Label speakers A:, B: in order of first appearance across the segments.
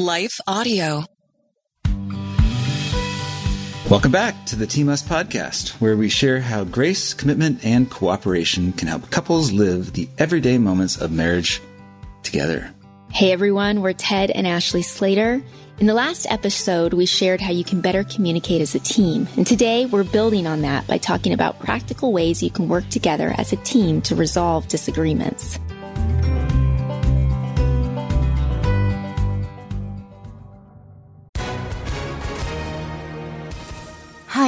A: Life Audio.
B: Welcome back to the Team Us podcast, where we share how grace, commitment, and cooperation can help couples live the everyday moments of marriage together.
C: Hey everyone, we're Ted and Ashley Slater. In the last episode, we shared how you can better communicate as a team. And today we're building on that by talking about practical ways you can work together as a team to resolve disagreements.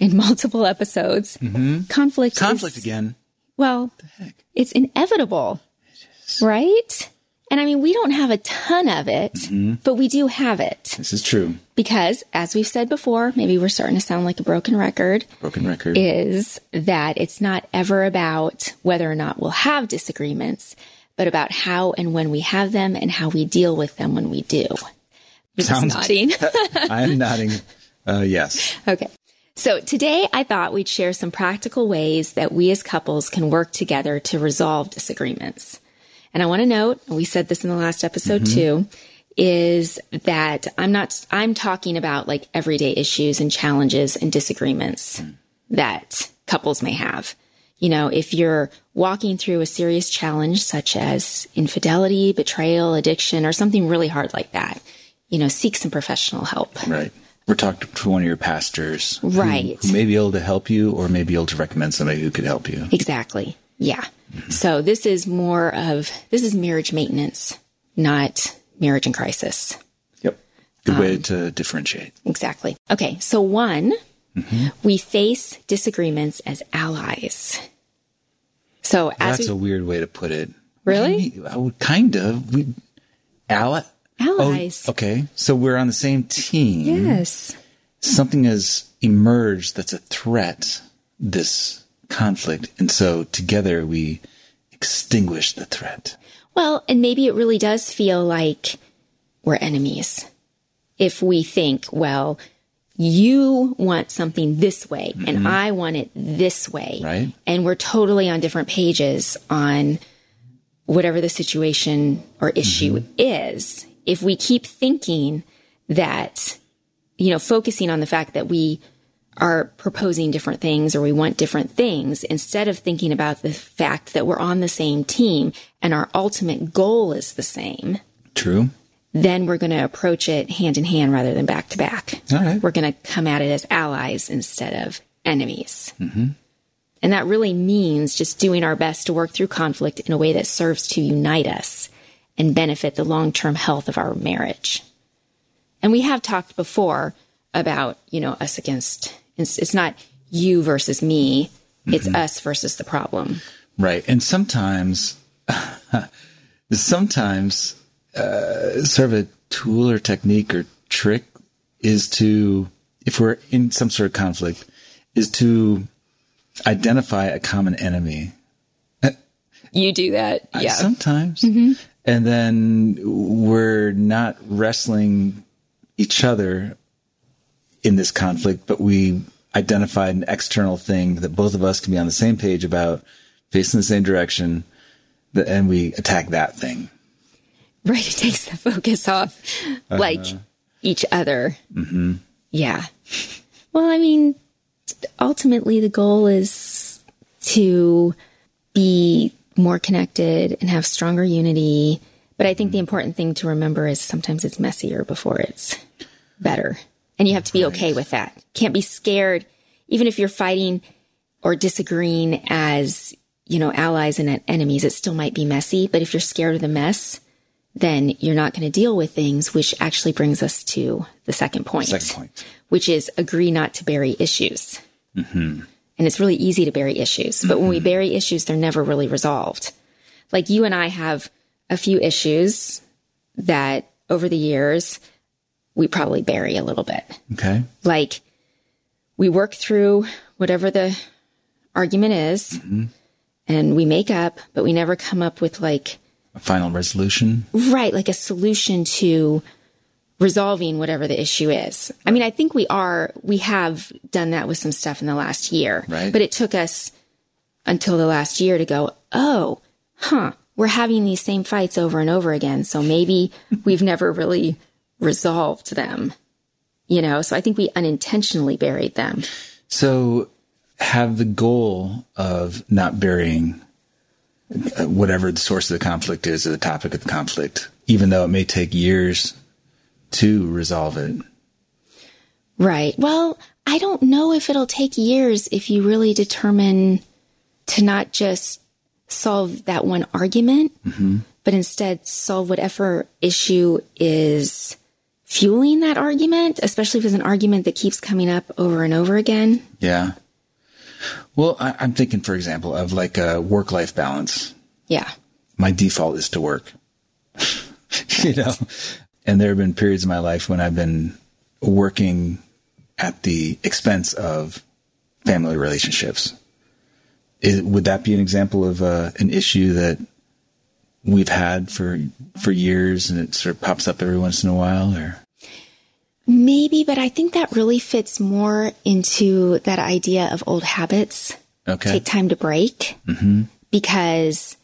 C: in multiple episodes, conflict
B: Conflict
C: is,
B: again.
C: Well, it's inevitable, right? And I mean, we don't have a ton of it, but we do have it
B: This is true.
C: because, as we've said before, maybe we're starting to sound like a broken record.
B: Broken record.
C: is that it's not ever about whether or not we'll have disagreements, but about how and when we have them and how we deal with them when we do. You're
B: Sounds-
C: nodding.
B: I'm nodding. Uh, yes.
C: okay. So today I thought we'd share some practical ways that we as couples can work together to resolve disagreements. And I want to note, we said this in the last episode mm-hmm. too, is that I'm not, I'm talking about like everyday issues and challenges and disagreements hmm. that couples may have. You know, if you're walking through a serious challenge such as infidelity, betrayal, addiction, or something really hard like that, you know, seek some professional help.
B: Right. We're talking to one of your pastors.
C: Right.
B: Who, may be able to help you or may be able to recommend somebody who could help you.
C: Exactly. Yeah. So this is more of, this is marriage maintenance, not marriage in crisis.
B: Yep. Good way um, to differentiate.
C: Exactly. Okay. So one, mm-hmm. we face disagreements as allies. So as
B: That's
C: we,
B: a weird way to put it.
C: Really?
B: Would kind of. We ally.
C: Allies.
B: Oh, oh okay. So we're on the same team.
C: Yes.
B: Something has emerged that's a threat, this conflict. And so together we extinguish the threat.
C: Well, and maybe it really does feel like we're enemies. If we think, well, you want something this way and mm-hmm. I want it this way.
B: Right.
C: And we're totally on different pages on whatever the situation or issue mm-hmm. is. If we keep thinking that, you know, focusing on the fact that we are proposing different things or we want different things instead of thinking about the fact that we're on the same team and our ultimate goal is the same,
B: True.
C: then we're going to approach it hand in hand rather than back to back.
B: All right.
C: We're going to come at it as allies instead of enemies. Mm-hmm. And that really means just doing our best to work through conflict in a way that serves to unite us and benefit the long term health of our marriage. And we have talked before about, you know, us against, it's, it's not you versus me, it's us versus the problem.
B: Right. And sometimes, sometimes, uh, sort of a tool or technique or trick is to, if we're in some sort of conflict, is to identify a common enemy.
C: You do that.
B: I-
C: Yeah.
B: Sometimes. And then we're not wrestling each other in this conflict, but we identified an external thing that both of us can be on the same page about, facing the same direction, and we attack that thing.
C: Right. It takes the focus off like each other. Mm-hmm. Yeah. Well, I mean, ultimately, the goal is to be more connected and have stronger unity. But I think the mm-hmm. important thing to remember is sometimes it's messier before it's better. And you have to be okay with that. Can't be scared, even if you're fighting or disagreeing as, you know, allies and enemies, it still might be messy. But if you're scared of the mess, then you're not going to deal with things, which actually brings us to the second point,
B: Second point.
C: which is agree not to bury issues. Mm-hmm. And it's really easy to bury issues, but when we mm-hmm. bury issues, they're never really resolved. Like you and I have a few issues that over the years we probably bury a little bit.
B: Okay.
C: Like we work through whatever the argument is mm-hmm. and we make up, but we never come up with like,
B: A final resolution.
C: right, like a solution to resolving whatever the issue is. I mean, I think we are, we have done that with some stuff in the last year,
B: Right.
C: but it took us until the last year to go, oh, huh, we're having these same fights over and over again. So maybe we've never really resolved them, you know? So I think we unintentionally buried them.
B: So have the goal of not burying uh, whatever the source of the conflict is or the topic of the conflict, even though it may take years to resolve it.
C: Right. Well, I don't know if it'll take years if you really determine to not just solve that one argument, mm-hmm. but instead solve whatever issue is fueling that argument, especially if it's an argument that keeps coming up over and over again.
B: Yeah. Well, I, I'm thinking, for example, of like a work life balance.
C: Yeah.
B: My default is to work, you know, and there have been periods in my life when I've been working at the expense of family relationships. Is, would that be an example of uh, an issue that we've had for for years, and it sort of pops up every once in a while? Or
C: Maybe, but I think that really fits more into that idea of old habits.
B: okay,
C: take time to break because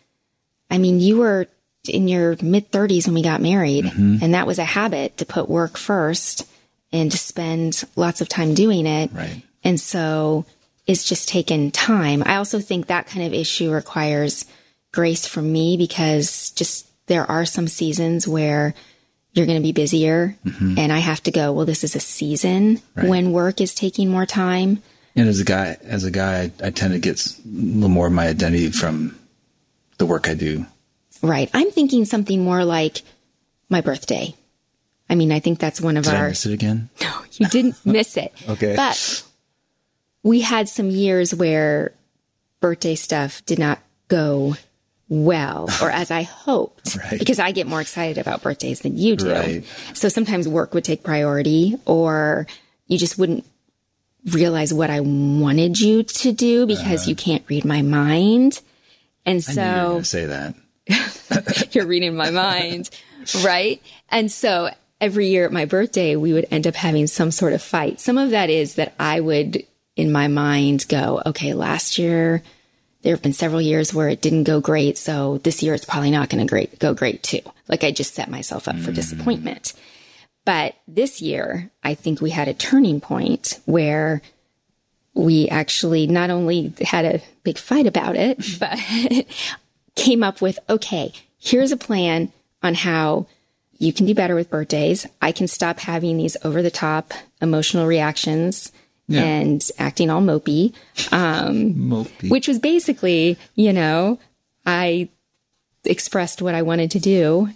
C: I mean, you were in your mid 30s when we got married, mm-hmm. and that was a habit to put work first and to spend lots of time doing it.
B: Right.
C: And so it's just taken time. I also think that kind of issue requires grace from me because just there are some seasons where you're going to be busier mm-hmm. and I have to go, well, this is a season when work is taking more time.
B: And as a guy, as a guy, I, I tend to get a little more of my identity from the work I do.
C: Right. I'm thinking something more like my birthday. I mean, I think that's one of
B: Did I
C: our.
B: miss it again?
C: No, you didn't miss it.
B: Okay.
C: But we had some years where birthday stuff did not go well or as I hoped
B: Right.
C: because I get more excited about birthdays than you do.
B: Right.
C: So sometimes work would take priority or you just wouldn't realize what I wanted you to do because uh-huh. you can't read my mind. And.
B: I knew you were
C: so
B: say that.
C: you're reading my mind, right? And so every year at my birthday, we would end up having some sort of fight. Some of that is that I would, in my mind, go, okay, last year, there have been several years where it didn't go great. So this year, it's probably not going to great, go great too. Like I just set myself up for mm. disappointment. But this year, I think we had a turning point where we actually not only had a big fight about it, but came up with okay, here's a plan on how you can do better with birthdays. I can stop having these over the top emotional reactions and acting all mopey, um,
B: Mopey.
C: which was basically, you know, I expressed what I wanted to do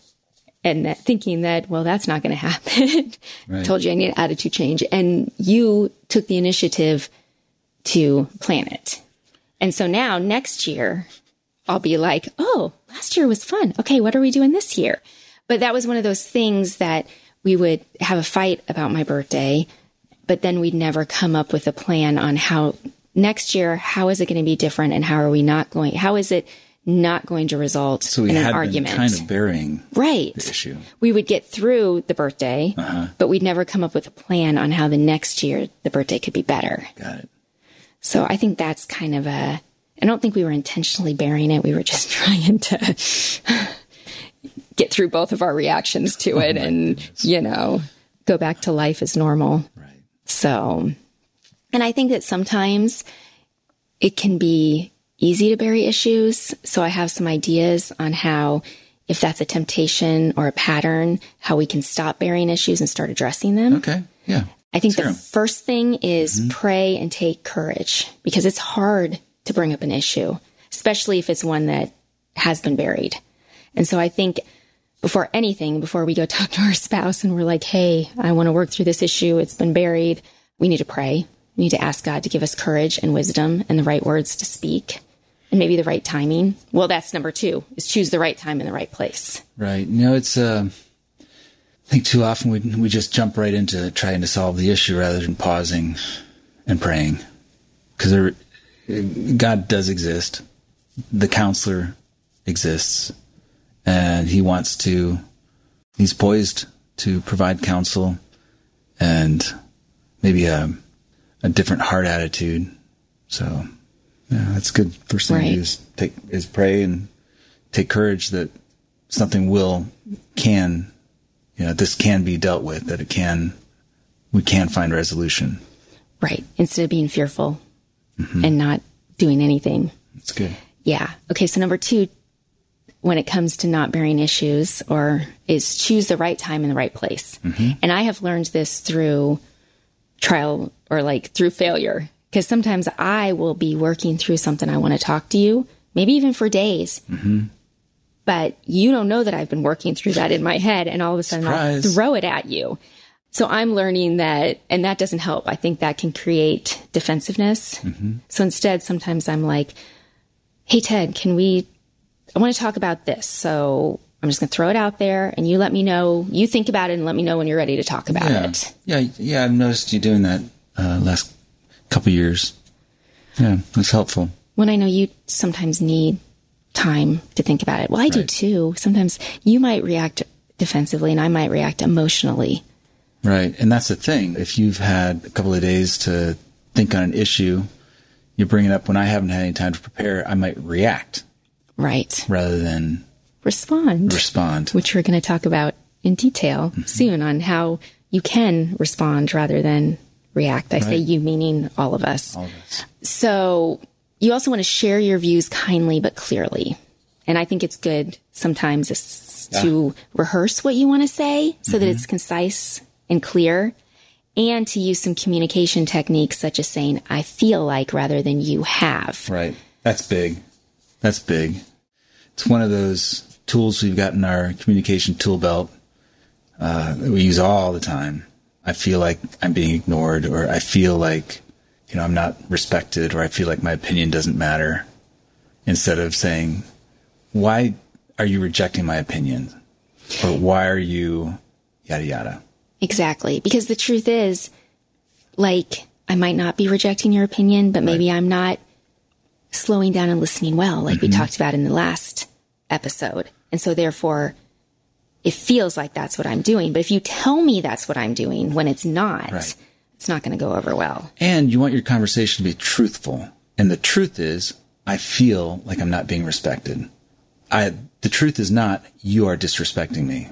C: and that, thinking that, well, that's not going to happen.
B: Right.
C: Told you I need an attitude change. And you took the initiative to plan it. And so now next year, I'll be like, oh, last year was fun. Okay, what are we doing this year? But that was one of those things that we would have a fight about my birthday, but then we'd never come up with a plan on how next year, how is it going to be different and how are we not going, how is it not going to result
B: so we
C: in an argument?
B: kind of burying
C: right.
B: the issue.
C: We would get through the birthday,
B: Uh-huh.
C: but we'd never come up with a plan on how the next year the birthday could be better.
B: Got it.
C: So I think that's kind of a, I don't think we were intentionally burying it. We were just trying to get through both of our reactions to it and, you know, go back to life as normal.
B: Right.
C: So, and I think that sometimes it can be easy to bury issues. So I have some ideas on how if that's a temptation or a pattern, how we can stop burying issues and start addressing them.
B: Okay. Yeah.
C: I think the first thing is pray and take courage because it's hard to bring up an issue, especially if it's one that has been buried. And so I think before anything, before we go talk to our spouse and we're like, hey, I want to work through this issue, it's been buried, we need to pray. We need to ask God to give us courage and wisdom and the right words to speak and maybe the right timing. Well, that's number two is choose the right time and the right place.
B: Right. You know, it's, uh, I think too often we, we just jump right into trying to solve the issue rather than pausing and praying. Cause there, God does exist. The counselor exists and he wants to, he's poised to provide counsel and maybe a, a different heart attitude. So yeah, that's good. First thing to do is take, is pray and take courage that something will, can, you know, this can be dealt with, that it can, we can find resolution.
C: Right. Instead of being fearful Mm-hmm. and not doing anything.
B: That's good.
C: Yeah. Okay. So number two, when it comes to not bearing issues or is choose the right time and the right place. Mm-hmm. And I have learned this through trial or like through failure. Cause sometimes I will be working through something I want to talk to you, maybe even for days. Mm-hmm. But you don't know that I've been working through that in my head and all of a sudden I'll throw it at you. So I'm learning that, and that doesn't help. I think that can create defensiveness. So instead, sometimes I'm like, Hey, Ted, can we, I want to talk about this. So I'm just going to throw it out there and you let me know, you think about it and let me know when you're ready to talk about
B: Yeah.
C: it.
B: Yeah. Yeah. I've noticed you doing that, uh, last couple years. Yeah. That's helpful.
C: When I know you sometimes need time to think about it. Well, I do too. Sometimes you might react defensively and I might react emotionally.
B: Right. And that's the thing. If you've had a couple of days to think on an issue, you bring it up when I haven't had any time to prepare, I might react
C: Right.
B: rather than
C: Respond.
B: respond.
C: which we're going to talk about in detail
B: Mm-hmm.
C: soon on how you can respond rather than react. I say you meaning all of us.
B: All of us.
C: So you also want to share your views kindly but clearly. And I think it's good sometimes is to rehearse what you want to say so
B: Mm-hmm.
C: that it's concise and clear and to use some communication techniques such as saying, I feel like rather than you have.
B: Right. That's big. That's big. It's one of those tools we've got in our communication tool belt uh, that we use all the time. I feel like I'm being ignored, or I feel like you know I'm not respected, or I feel like my opinion doesn't matter. Instead of saying, "Why are you rejecting my opinion?" or "Why are you yada yada."
C: Exactly. Because the truth is, like, I might not be rejecting your opinion, but maybe I'm not slowing down and listening well, like we mm-hmm. talked about in the last episode. And so therefore, it feels like that's what I'm doing. But if you tell me that's what I'm doing when it's not,
B: Right.
C: it's not going to go over well.
B: And you want your conversation to be truthful. And the truth is, I feel like I'm not being respected. I, the truth is not, you are disrespecting me.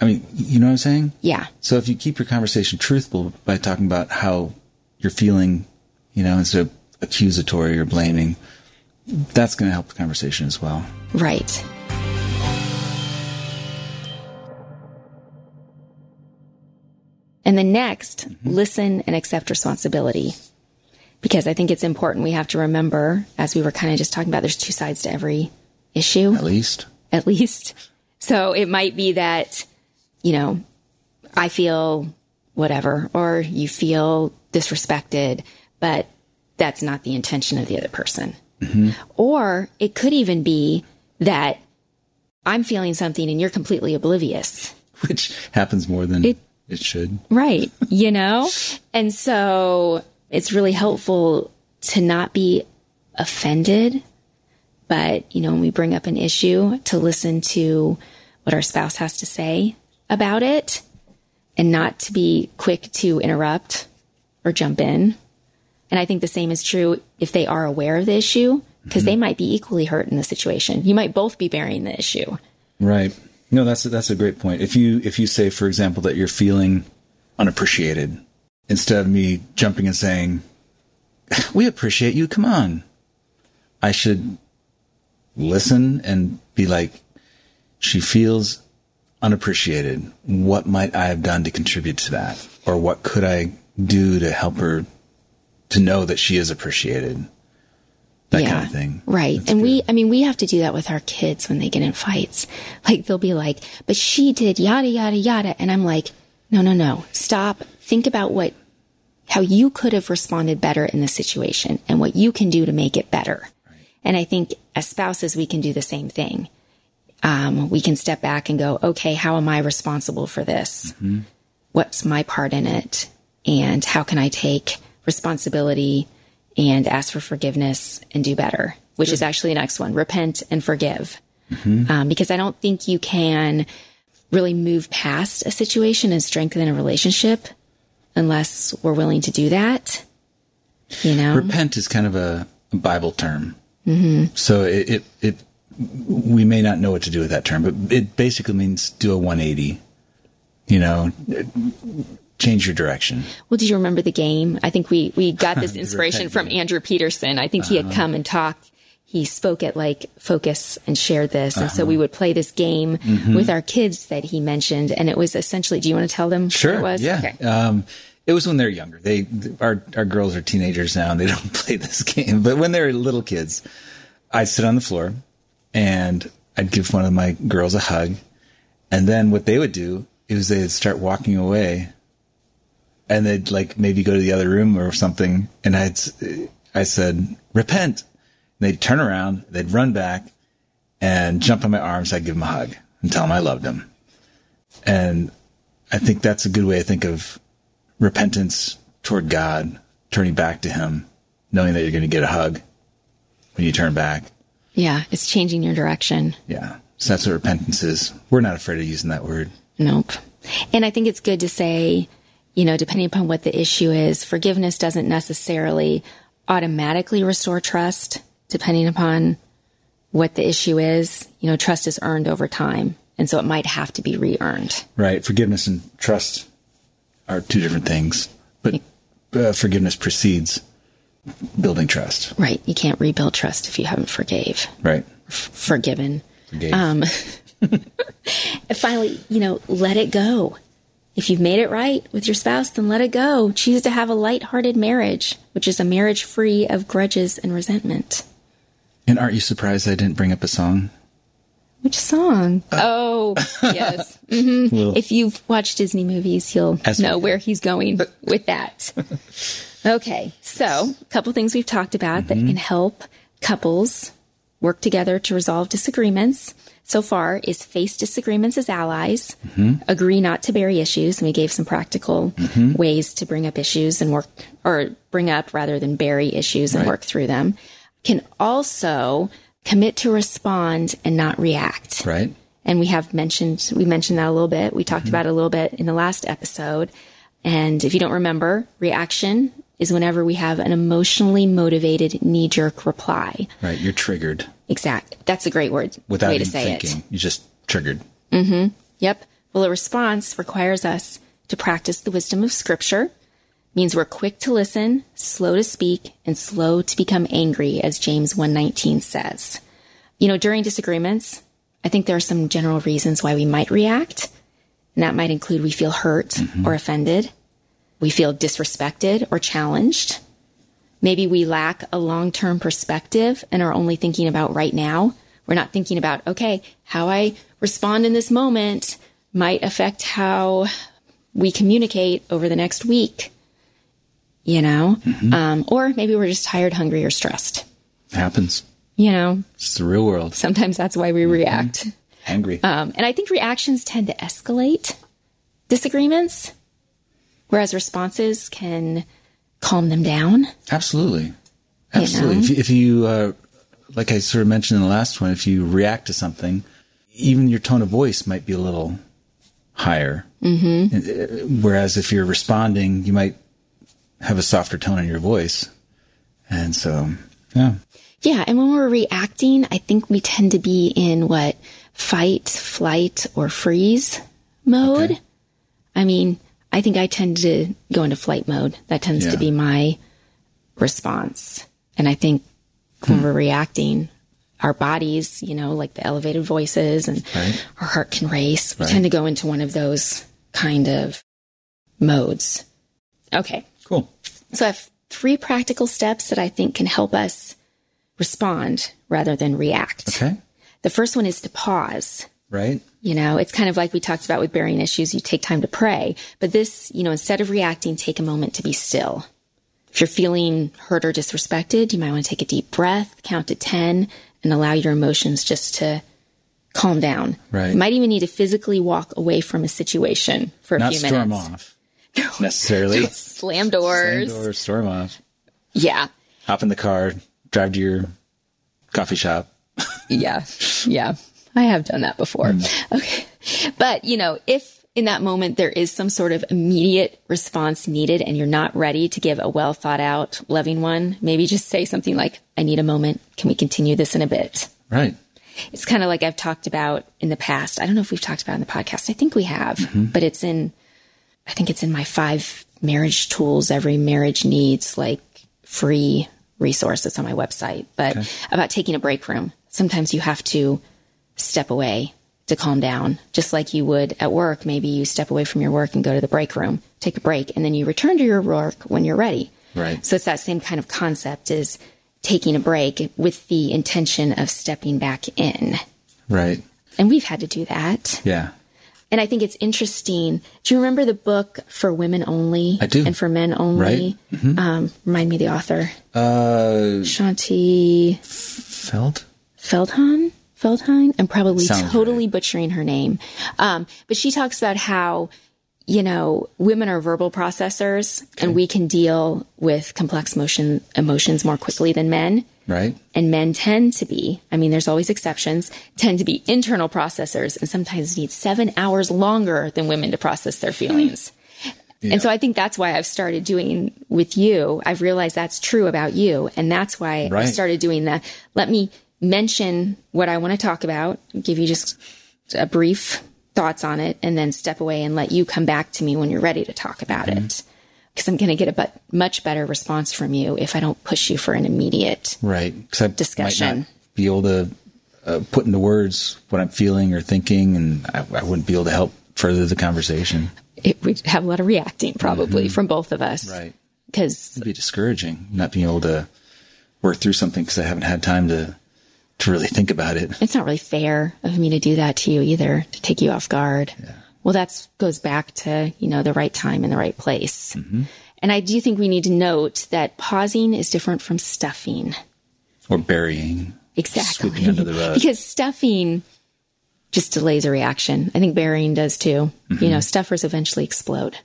B: I mean, you know what I'm saying?
C: Yeah.
B: So if you keep your conversation truthful by talking about how you're feeling, you know, instead of accusatory or blaming, that's going to help the conversation as well.
C: Right. And then next, mm-hmm. listen and accept responsibility. Because I think it's important we have to remember, as we were kind of just talking about, there's two sides to every issue,
B: At least.
C: at least. So it might be that, you know, I feel whatever, or you feel disrespected, but that's not the intention of the other person. Mm-hmm. Or it could even be that I'm feeling something and you're completely oblivious.
B: Which happens more than
C: It-
B: it should.
C: Right. You know? and so it's really helpful to not be offended, but, you know, when we bring up an issue, to listen to what our spouse has to say about it and not to be quick to interrupt or jump in. And I think the same is true if they are aware of the issue, because they mm-hmm. might be equally hurt in the situation. You might both be bearing the issue.
B: Right. No, that's a, that's a great point. If you if you say, for example, that you're feeling unappreciated, instead of me jumping and saying, "We appreciate you," come on, I should listen and be like, she feels unappreciated. What might I have done to contribute to that? Or what could I do to help her to know that she is appreciated? That kind of thing.
C: Right.
B: That's
C: and
B: good.
C: we, I mean, we have to do that with our kids when they get in fights. Like they'll be like, but she did yada, yada, yada. And I'm like, no, no, no. Stop. Think about what, how you could have responded better in the situation and what you can do to make it better. And I think as spouses, we can do the same thing. Um, we can step back and go, okay, how am I responsible for this? What's my part in it? And how can I take responsibility and ask for forgiveness and do better, which is actually the next one repent and forgive. Um, because I don't think you can really move past a situation and strengthen a relationship unless we're willing to do that. You know?
B: repent is kind of a, a Bible term. Mm-hmm. So it, it, it, we may not know what to do with that term, but it basically means do a 180, you know, change your direction.
C: Well, do you remember the game? I think we, we got this inspiration from Andrew Peterson. I think he had uh-huh. come and talked. He spoke at like Focus and shared this. And so uh-huh. we would play this game mm-hmm. with our kids that he mentioned. And it was essentially, do you want to tell them
B: Sure.
C: what it was?
B: Yeah.
C: Okay.
B: Um, it was when they're younger. They, our, our girls are teenagers now and they don't play this game, but when they're little kids, I'd sit on the floor and I'd give one of my girls a hug. And then what they would do is they'd start walking away and they'd like maybe go to the other room or something. And I'd, I said, repent. And they'd turn around, they'd run back and jump on my arms. I'd give them a hug and tell them I loved them. And I think that's a good way to think of repentance toward God, turning back to Him, knowing that you're going to get a hug when you turn back.
C: Yeah. It's changing your direction.
B: Yeah. So that's what repentance is. We're not afraid of using that word.
C: Nope. And I think it's good to say, you know, depending upon what the issue is, forgiveness doesn't necessarily automatically restore trust, depending upon what the issue is. You know, trust is earned over time. And so it might have to be re earned.
B: Right. Forgiveness and trust are two different things, but uh, forgiveness precedes building trust.
C: Right. You can't rebuild trust if you haven't forgave,
B: Right.
C: f- forgiven.
B: Forgave.
C: Um, finally, you know, let it go. If you've made it right with your spouse, then let it go. Choose to have a light-hearted marriage, which is a marriage free of grudges and resentment.
B: and aren't you surprised I didn't bring up a song?
C: Which song? oh, yes. hmm
B: Well-
C: If you've watched Disney movies, you'll know where he's going with that. okay, so a couple things we've talked about that mm-hmm. can help couples work together to resolve disagreements. So far, is face disagreements as allies, mm-hmm. agree not to bury issues, and we gave some practical mm-hmm. ways to bring up issues and work, or bring up rather than bury issues and work through them. Can also commit to respond and not react
B: Right.
C: and we have mentioned we mentioned that a little bit. We talked about it a little bit in the last episode. And if you don't remember, reaction is whenever we have an emotionally motivated knee jerk reply.
B: Right. You're triggered
C: Exact. That's a great word
B: without
C: way to say
B: thinking.
C: it.
B: You just triggered. Mm-hmm.
C: Yep. Well, a response requires us to practice the wisdom of scripture. Means we're quick to listen, slow to speak, and slow to become angry, as James 119 says. You know, during disagreements, I think there are some general reasons why we might react. And that might include we feel hurt or offended. We feel disrespected or challenged. Maybe we lack a long term perspective and are only thinking about right now. We're not thinking about, okay, how I respond in this moment might affect how we communicate over the next week, you know? Um, or maybe we're just tired, hungry, or stressed.
B: happens.
C: You know,
B: It's the real world.
C: sometimes that's why we react.
B: Angry.
C: Um, and I think reactions tend to escalate disagreements, whereas responses can calm them down.
B: Absolutely. Absolutely.
C: know?
B: If, if you, uh, like I sort of mentioned in the last one, if you react to something, even your tone of voice might be a little higher. Mm-hmm. Whereas if you're responding, you might have a softer tone in your voice. And so, yeah.
C: Yeah, and when we're reacting, I think we tend to be in what fight, flight, or freeze mode.
B: Okay.
C: I mean, I think I tend to go into flight mode. That tends to be my response. And I think when hmm. we're reacting, our bodies, you know, like the elevated voices and
B: Right.
C: our heart can race. We
B: Right.
C: tend to go into one of those kind of modes. Okay.
B: Cool.
C: So I have three practical steps that I think can help us respond rather than react.
B: Okay.
C: The first one is to pause.
B: Right.
C: You know, it's kind of like we talked about with bearing issues, you take time to pray. But this, you know, instead of reacting, take a moment to be still. If you're feeling hurt or disrespected, you might want to take a deep breath, count to 10, and allow your emotions just to calm down.
B: Right.
C: You might even need to physically walk away from a situation for a few minutes.
B: Not
C: few
B: storm
C: minutes.
B: off necessarily.
C: Slam doors.
B: Or storm off.
C: Yeah.
B: Hop in the car, drive to your coffee shop.
C: Yeah. Yeah. I have done that before. Mm. Okay. But, you know, if in that moment there is some sort of immediate response needed and you're not ready to give a well thought out, loving one, maybe just say something like, I need a moment. Can we continue this in a bit?
B: Right.
C: It's kind of like I've talked about in the past. I don't know if we've talked about it in the podcast. I think we have, mm-hmm. but it's in, I think it's in my five marriage tools every marriage needs, like free resource that's on my website. But about taking a break room. Sometimes you have to step away to calm down, just like you would at work. Maybe you step away from your work and go to the break room, take a break, and then you return to your work when you're ready.
B: Right.
C: So it's that same kind of concept is taking a break with the intention of stepping back in.
B: Right.
C: And we've had to do that.
B: Yeah.
C: And I think it's interesting. Do you remember the book For Women Only?
B: I do.
C: And For Men Only? Um, remind me the author.
B: Uh,
C: Shaunti
B: felt.
C: Feldhahn? Feldhahn? I'm probably
B: Sounds
C: totally butchering her name. Um, but she talks about how, you know, women are verbal processors and we can deal with complex motion, emotions more quickly than men.
B: Right.
C: And men tend to be, I mean, there's always exceptions, tend to be internal processors and sometimes need seven hours longer than women to process their feelings. And so I think that's why I've started doing with you. I've realized that's true about you. And that's why I started doing the let me mention what I want to talk about, give you just a brief thoughts on it, and then step away and let you come back to me when you're ready to talk about it. Because I'm going to get a but much better response from you if I don't push you for an immediate
B: Right. I
C: Discussion.
B: might not be able to uh, put into words what I'm feeling or thinking, and I, I wouldn't be able to help further the conversation.
C: it would have a lot of reacting probably from both of us.
B: Right.
C: Because
B: It'd be discouraging not being able to work through something because I haven't had time to to really think about it.
C: it's not really fair of me to do that to you either, to take you off guard. Well, that goes back to, you know, the right time and the right place. Mm-hmm. And I do think we need to note that pausing is different from stuffing.
B: Or burying.
C: Exactly.
B: Under the rug.
C: because stuffing just delays a reaction. I think burying does too. Mm-hmm. You know, stuffers eventually explode.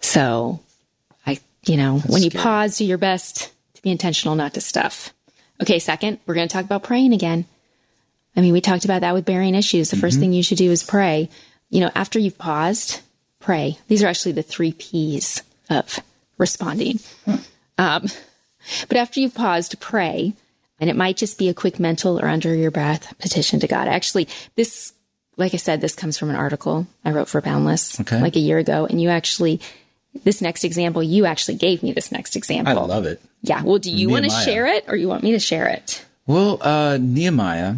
C: So I, you know, when you
B: scary.
C: pause, do your best to be intentional not to stuff. Okay, second, we're going to talk about praying again. I mean, we talked about that with burying issues. The first thing you should do is pray. You know, after you've paused, pray. These are actually the three P's of responding. Um, but after you've paused, pray. And it might just be a quick mental or under your breath petition to God. Actually, this, like I said, this comes from an article I wrote for Boundless
B: Okay.
C: like a year ago. And you actually, this next example, you actually gave me this next example.
B: I love it.
C: Yeah. Well, do you want to share it or you want me to share it?
B: Well, uh, Nehemiah,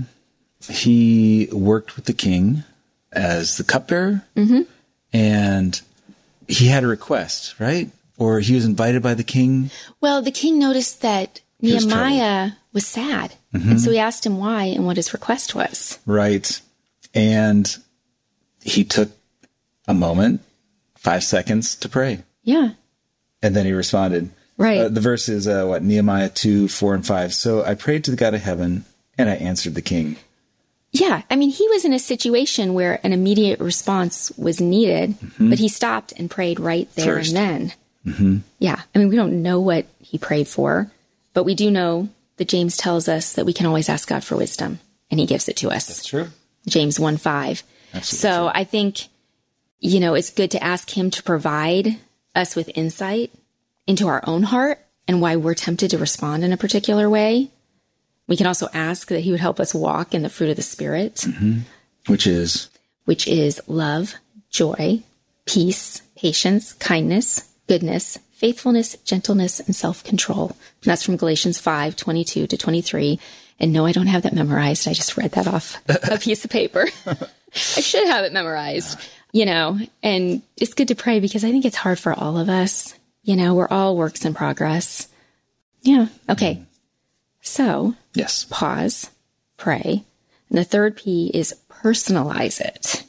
B: he worked with the king as the cupbearer, mm-hmm. and he had a request, right? Or he was invited by the king.
C: Well, the king noticed that
B: was
C: Nehemiah was sad. And so he asked him why and what his request was.
B: Right. And he took a moment, five seconds to pray.
C: Yeah.
B: And then he responded.
C: Right.
B: Uh, the verse is uh, what? Nehemiah 2, 4, and 5. So I prayed to the God of heaven, and I answered the king.
C: Yeah, I mean, he was in a situation where an immediate response was needed, but he stopped and prayed right there
B: First.
C: and then. Mm-hmm. Yeah, I mean, we don't know what he prayed for, but we do know that James tells us that we can always ask God for wisdom, and he gives it to us.
B: True.
C: James 1 5. So I think, you know, it's good to ask him to provide us with insight into our own heart and why we're tempted to respond in a particular way. We can also ask that he would help us walk in the fruit of the Spirit mm-hmm.
B: Which is,
C: which is love, joy, peace, patience, kindness, goodness, faithfulness, gentleness, and self control. And that's from Galatians 5 22 to 23. And no, I don't have that memorized. I just read that off a piece of paper. I should have it memorized, you know, and it's good to pray because I think it's hard for all of us. You know, we're all works in progress. Yeah. Okay. Mm-hmm. So
B: Yes.
C: pause, pray. And the third P is personalize it.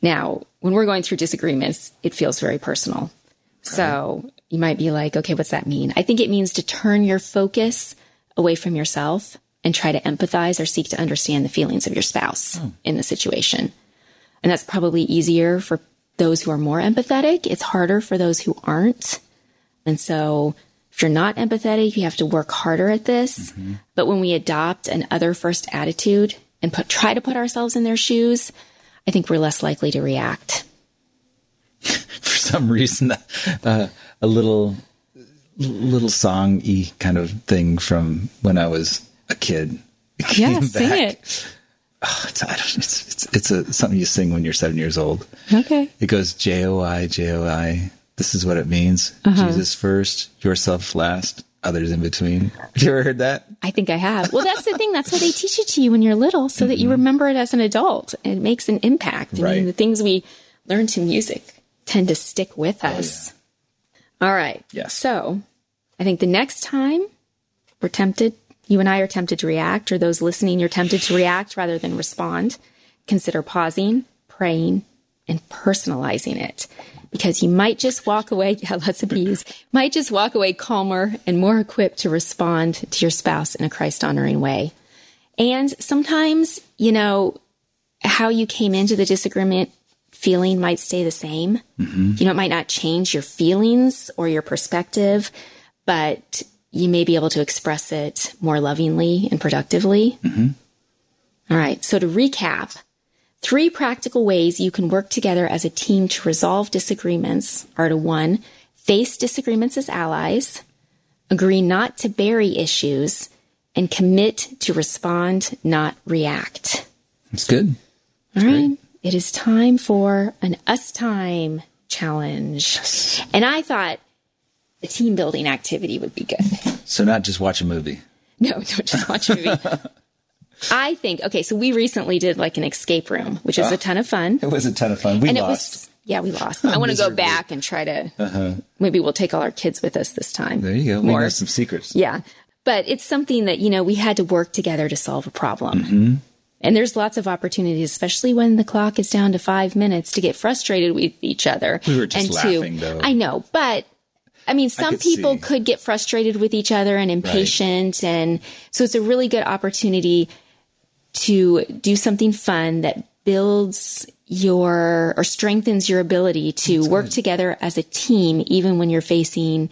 C: Now, when we're going through disagreements, it feels very personal. So you might be like, okay, what's that mean? I think it means to turn your focus away from yourself and try to empathize or seek to understand the feelings of your spouse hmm. in the situation. And that's probably easier for those who are more empathetic. It's harder for those who aren't. And so if you're not empathetic, you have to work harder at this. But when we adopt an other first attitude and put, try to put ourselves in their shoes, I think we're less likely to react.
B: For some reason, uh, a little little song y kind of thing from when I was a kid.
C: Yeah, sing it.
B: Oh, it's, I don't, it's, it's, it's a, something you sing when you're seven years old.
C: Okay.
B: It goes J O I, J O I. This is what it means.
C: Uh-huh.
B: Jesus first, yourself last, others in between. Have you ever heard that?
C: I think I have. Well, that's the thing. That's why they teach it to you when you're little so that you remember it as an adult. It makes an impact. I mean,
B: Right.
C: the things we learn to music tend to stick with us. All right.
B: Yes.
C: So I think the next time we're tempted, you and I are tempted to react, or those listening, you're tempted to react rather than respond, consider pausing, praying, and personalizing it. Because you might just walk away, yeah, lots of bees, might just walk away calmer and more equipped to respond to your spouse in a Christ honoring way. And sometimes, you know, how you came into the disagreement feeling might stay the same. Mm-hmm. You know, it might not change your feelings or your perspective, but you may be able to express it more lovingly and productively. Mm-hmm. All right. So to recap, three practical ways you can work together as a team to resolve disagreements are to one, face disagreements as allies, agree not to bury issues, and commit to respond, not react.
B: That's good.
C: All right. It is time for an us time challenge. And I thought a team building activity would be good.
B: So not just watch a movie.
C: No, don't just watch a movie. I think, okay, so we recently did like an escape room, which was a ton of fun.
B: It was a ton of fun. We
C: and it
B: lost.
C: was, yeah, we lost. I want to go back and try to, Uh-huh. maybe we'll take all our kids with us this time.
B: there you go. We
C: More.
B: know some secrets.
C: Yeah. But it's something that, you know, we had to work together to solve a problem.
B: Mm-hmm.
C: And there's lots of opportunities, especially when the clock is down to five minutes to get frustrated with each other.
B: We were just
C: and
B: laughing, though.
C: I know, but I mean, some
B: could
C: people
B: see.
C: could get frustrated with each other and impatient. And so it's a really good opportunity to do something fun that builds your or strengthens your ability to work together as a team, even when you're facing,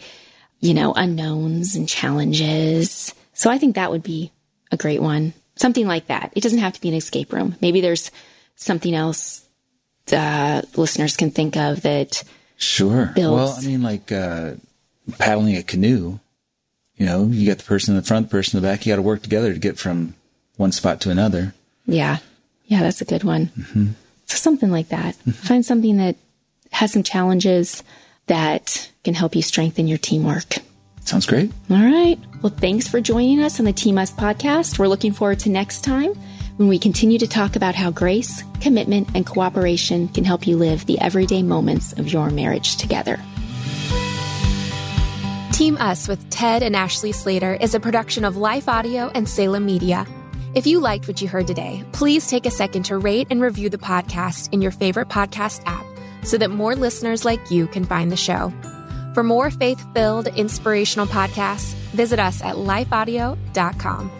C: you know, unknowns and challenges. So I think that would be a great one. Something like that. It doesn't have to be an escape room. Maybe there's something else uh, listeners can think of that.
B: Sure.
C: Builds.
B: Well, I mean, like uh, paddling a canoe. You know, you got the person in the front, the person in the back. You got to work together to get from one spot to another.
C: Yeah. Yeah, that's a good one. So something like that. Find something that has some challenges that can help you strengthen your teamwork.
B: Sounds great.
C: All right. Well, thanks for joining us on the Team Us podcast. We're looking forward to next time when we continue to talk about how grace, commitment, and cooperation can help you live the everyday moments of your marriage together.
A: Team Us with Ted and Ashley Slater is a production of Life Audio and Salem Media. If you liked what you heard today, please take a second to rate and review the podcast in your favorite podcast app so that more listeners like you can find the show. For more faith filled, inspirational podcasts, visit us at lifeaudio.com.